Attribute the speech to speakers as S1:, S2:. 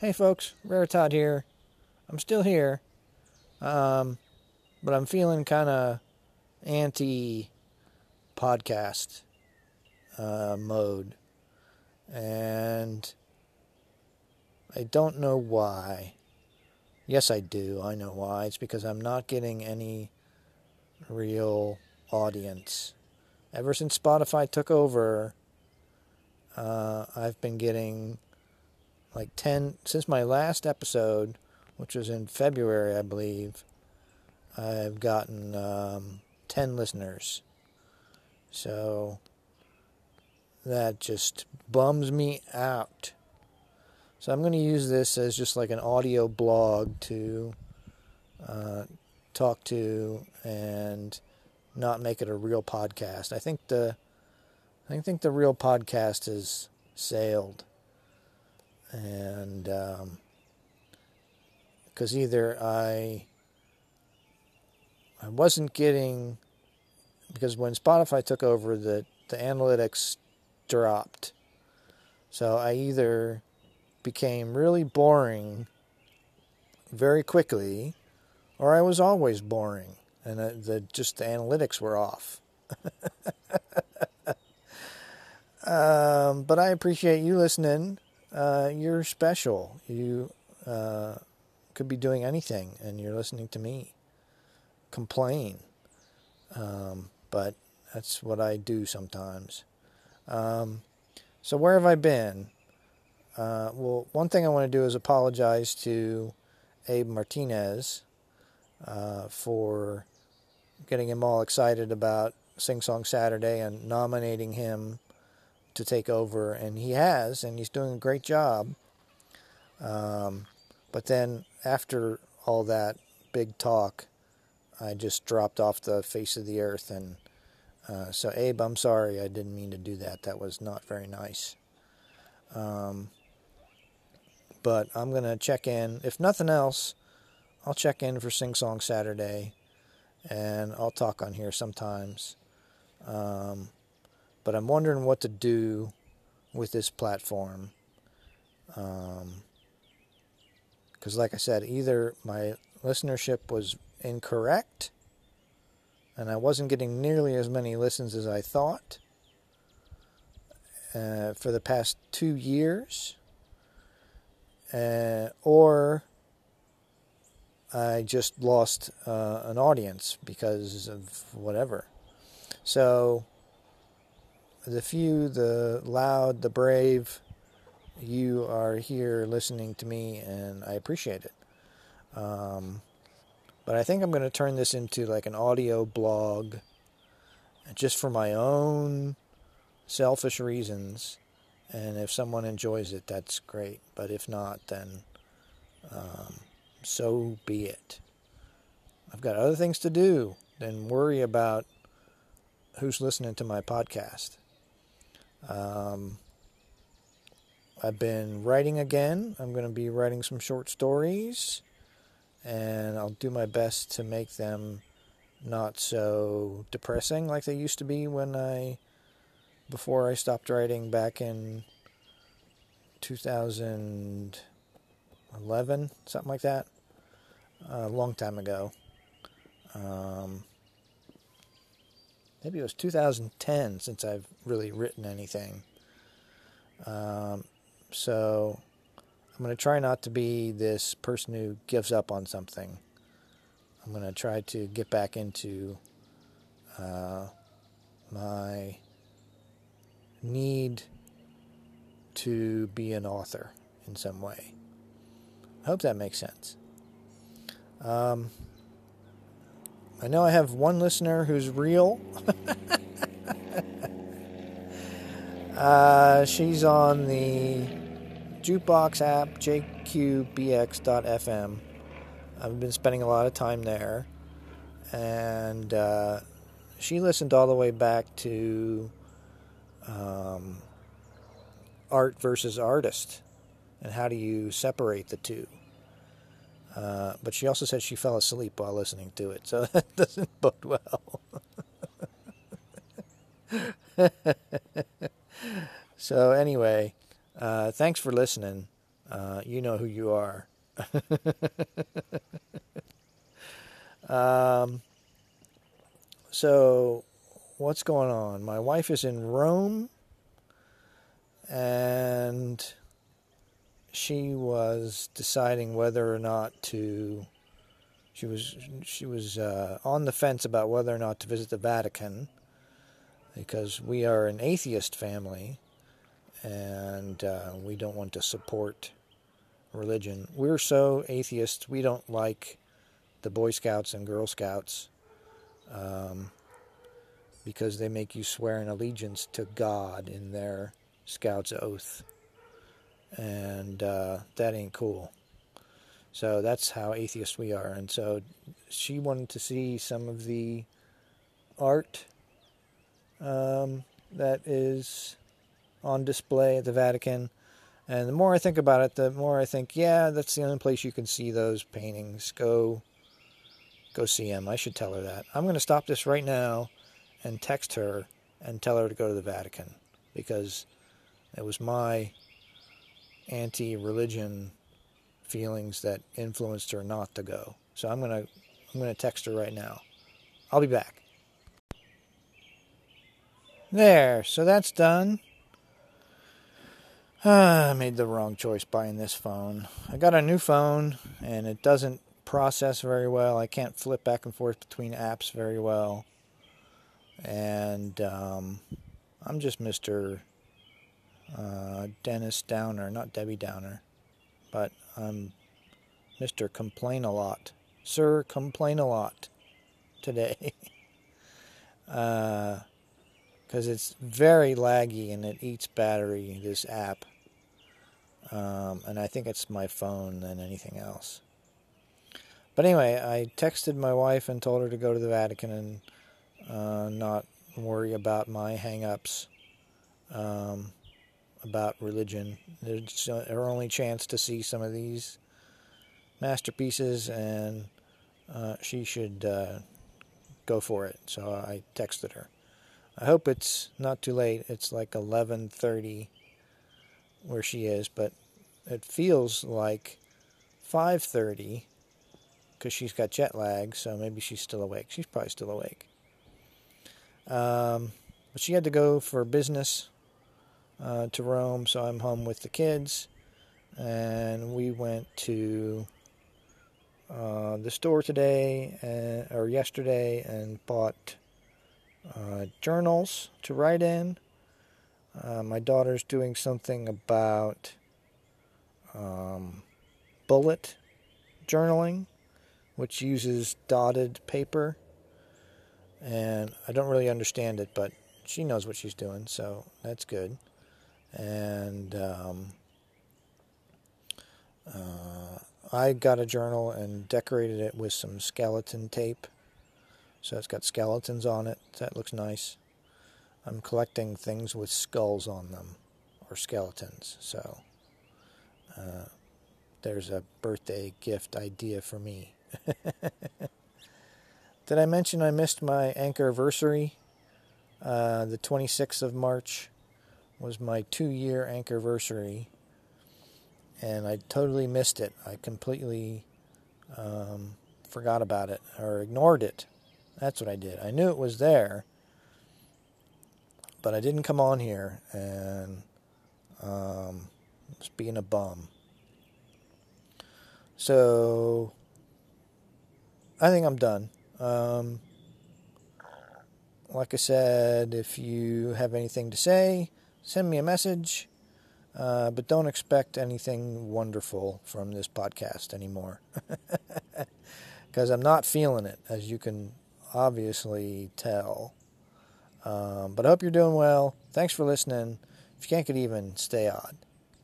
S1: Hey folks, Rare Todd here. I'm still here. Um, but I'm feeling kind of anti podcast uh, mode. And I don't know why. Yes, I do. I know why. It's because I'm not getting any real audience. Ever since Spotify took over, uh, I've been getting like 10 since my last episode, which was in February, I believe. I've gotten um, 10 listeners. So that just bums me out. So I'm going to use this as just like an audio blog to uh, talk to and not make it a real podcast. I think the I think the real podcast has sailed, and because um, either I I wasn't getting because when Spotify took over the the analytics dropped, so I either became really boring very quickly, or I was always boring, and the, the just the analytics were off. um, but I appreciate you listening. Uh, you're special. You uh, could be doing anything, and you're listening to me complain. Um, but that's what I do sometimes. Um, so where have I been? Uh, well, one thing I want to do is apologize to Abe Martinez uh, for getting him all excited about Sing Song Saturday and nominating him to take over, and he has, and he's doing a great job. Um, but then after all that big talk, I just dropped off the face of the earth, and uh, so Abe, I'm sorry, I didn't mean to do that. That was not very nice. Um, but I'm gonna check in. If nothing else, I'll check in for Sing Song Saturday, and I'll talk on here sometimes. Um, but I'm wondering what to do with this platform. Because, um, like I said, either my listenership was incorrect and I wasn't getting nearly as many listens as I thought uh, for the past two years, uh, or I just lost uh, an audience because of whatever. So, the few, the loud, the brave, you are here listening to me, and I appreciate it. Um, but I think I'm going to turn this into like an audio blog just for my own selfish reasons. And if someone enjoys it, that's great. But if not, then um, so be it. I've got other things to do than worry about who's listening to my podcast. Um, I've been writing again. I'm going to be writing some short stories and I'll do my best to make them not so depressing like they used to be when I before I stopped writing back in 2011 something like that a long time ago um, maybe it was 2010 since I've really written anything um, so I'm going to try not to be this person who gives up on something. I'm going to try to get back into uh, my need to be an author in some way. I hope that makes sense. Um, I know I have one listener who's real. uh, she's on the Jukebox app, jqbx.fm. I've been spending a lot of time there. And uh, she listened all the way back to um, art versus artist and how do you separate the two. Uh, but she also said she fell asleep while listening to it, so that doesn't bode well. so, anyway, uh, thanks for listening. uh, you know who you are. um, so, what's going on? My wife is in Rome, and she was deciding whether or not to. She was she was uh, on the fence about whether or not to visit the Vatican because we are an atheist family and uh, we don't want to support religion. We're so atheist, we don't like the Boy Scouts and Girl Scouts um, because they make you swear an allegiance to God in their Scouts oath. And uh, that ain't cool. So that's how atheist we are. And so she wanted to see some of the art um, that is on display at the Vatican. And the more I think about it, the more I think, yeah, that's the only place you can see those paintings. Go, go see them. I should tell her that. I'm going to stop this right now and text her and tell her to go to the Vatican because it was my anti-religion feelings that influenced her not to go. So I'm to I'm to text her right now. I'll be back. There, so that's done. Ah, I made the wrong choice buying this phone. I got a new phone and it doesn't process very well. I can't flip back and forth between apps very well. And um, I'm just Mr. Uh, Dennis Downer, not Debbie Downer, but I'm Mr. Complain a Lot. Sir, complain a lot today. uh, because it's very laggy and it eats battery, this app. Um, and I think it's my phone than anything else. But anyway, I texted my wife and told her to go to the Vatican and uh, not worry about my hang ups um, about religion. It's her only chance to see some of these masterpieces, and uh, she should uh, go for it. So I texted her. I hope it's not too late. It's like 11:30 where she is, but it feels like 5:30 because she's got jet lag, so maybe she's still awake. She's probably still awake. Um, but she had to go for business uh, to Rome, so I'm home with the kids, and we went to uh, the store today and, or yesterday and bought uh, journals to write in. Uh, my daughter's doing something about um, bullet journaling, which uses dotted paper. And I don't really understand it, but she knows what she's doing, so that's good. And um, uh, I got a journal and decorated it with some skeleton tape so it's got skeletons on it. That looks nice. I'm collecting things with skulls on them or skeletons. So uh, there's a birthday gift idea for me. Did I mention I missed my anniversary? Uh, the 26th of March was my two year anniversary, and I totally missed it. I completely um, forgot about it or ignored it that's what I did. I knew it was there, but I didn't come on here and um, was being a bum. So I think I'm done. Um, like I said, if you have anything to say, send me a message. Uh, but don't expect anything wonderful from this podcast anymore. Because I'm not feeling it, as you can obviously tell. Um, but I hope you're doing well. Thanks for listening. If you can't get even, stay odd.